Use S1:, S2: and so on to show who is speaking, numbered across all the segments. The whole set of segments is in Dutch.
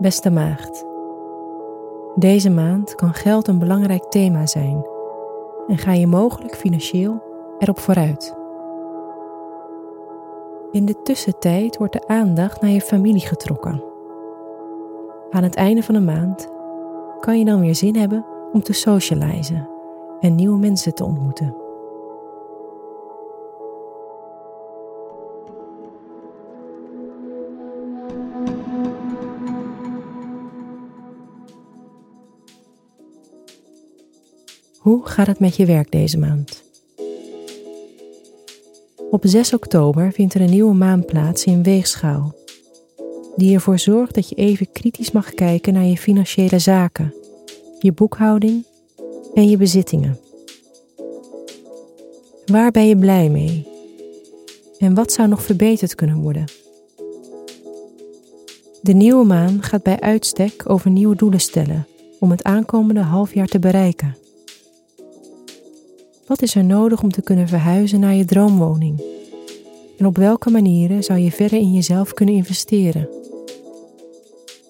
S1: Beste maagd. Deze maand kan geld een belangrijk thema zijn en ga je mogelijk financieel erop vooruit. In de tussentijd wordt de aandacht naar je familie getrokken. Aan het einde van de maand kan je dan weer zin hebben om te socializen en nieuwe mensen te ontmoeten. Hoe gaat het met je werk deze maand? Op 6 oktober vindt er een nieuwe maan plaats in Weegschaal, die ervoor zorgt dat je even kritisch mag kijken naar je financiële zaken, je boekhouding en je bezittingen. Waar ben je blij mee? En wat zou nog verbeterd kunnen worden? De nieuwe maan gaat bij uitstek over nieuwe doelen stellen om het aankomende halfjaar te bereiken. Wat is er nodig om te kunnen verhuizen naar je droomwoning? En op welke manieren zou je verder in jezelf kunnen investeren?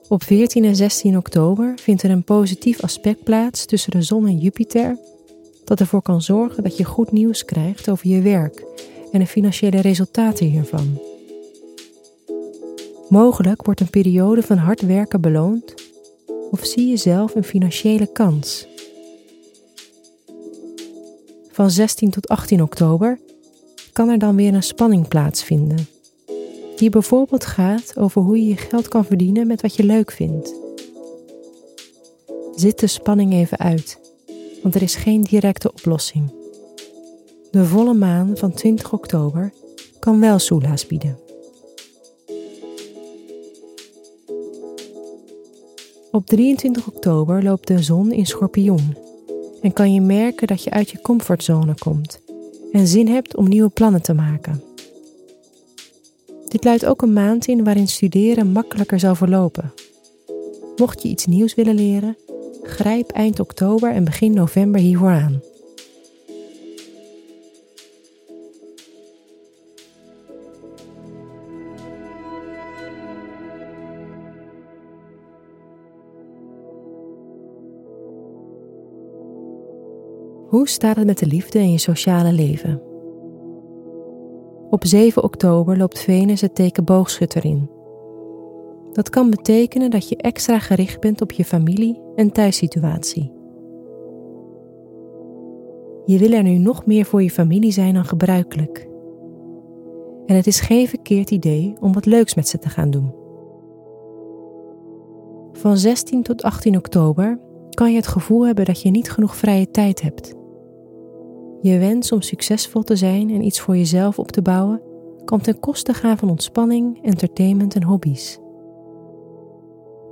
S1: Op 14 en 16 oktober vindt er een positief aspect plaats tussen de zon en Jupiter, dat ervoor kan zorgen dat je goed nieuws krijgt over je werk en de financiële resultaten hiervan. Mogelijk wordt een periode van hard werken beloond, of zie je zelf een financiële kans van 16 tot 18 oktober kan er dan weer een spanning plaatsvinden. Die bijvoorbeeld gaat over hoe je je geld kan verdienen met wat je leuk vindt. Zit de spanning even uit, want er is geen directe oplossing. De volle maan van 20 oktober kan wel soelaas bieden. Op 23 oktober loopt de zon in schorpioen en kan je merken dat je uit je comfortzone komt en zin hebt om nieuwe plannen te maken. Dit luidt ook een maand in waarin studeren makkelijker zal verlopen. Mocht je iets nieuws willen leren, grijp eind oktober en begin november hiervoor aan. Hoe staat het met de liefde en je sociale leven? Op 7 oktober loopt Venus het teken boogschutter in. Dat kan betekenen dat je extra gericht bent op je familie en thuissituatie. Je wil er nu nog meer voor je familie zijn dan gebruikelijk. En het is geen verkeerd idee om wat leuks met ze te gaan doen. Van 16 tot 18 oktober kan je het gevoel hebben dat je niet genoeg vrije tijd hebt. Je wens om succesvol te zijn en iets voor jezelf op te bouwen kan ten koste gaan van ontspanning, entertainment en hobby's.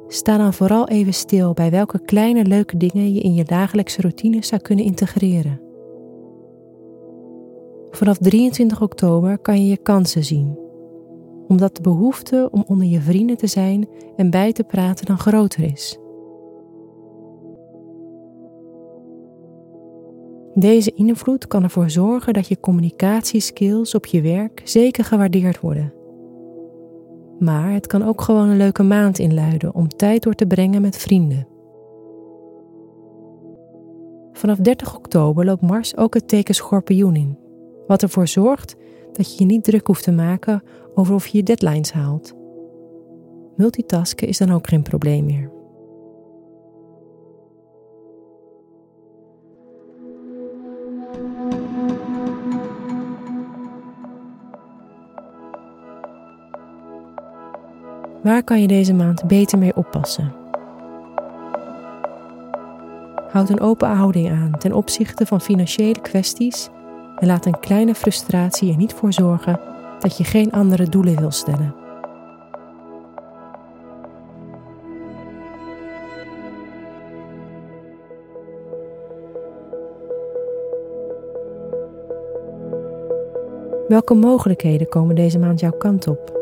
S1: Sta dan vooral even stil bij welke kleine leuke dingen je in je dagelijkse routine zou kunnen integreren. Vanaf 23 oktober kan je je kansen zien, omdat de behoefte om onder je vrienden te zijn en bij te praten dan groter is. Deze invloed kan ervoor zorgen dat je communicatieskills op je werk zeker gewaardeerd worden. Maar het kan ook gewoon een leuke maand inluiden om tijd door te brengen met vrienden. Vanaf 30 oktober loopt Mars ook het teken schorpioen in, wat ervoor zorgt dat je je niet druk hoeft te maken over of je je deadlines haalt. Multitasken is dan ook geen probleem meer. Waar kan je deze maand beter mee oppassen? Houd een open houding aan ten opzichte van financiële kwesties en laat een kleine frustratie er niet voor zorgen dat je geen andere doelen wil stellen. Welke mogelijkheden komen deze maand jouw kant op?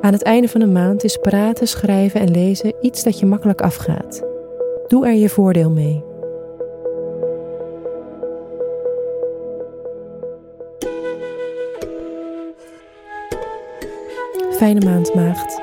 S1: Aan het einde van de maand is praten, schrijven en lezen iets dat je makkelijk afgaat. Doe er je voordeel mee. Fijne maand, maagd.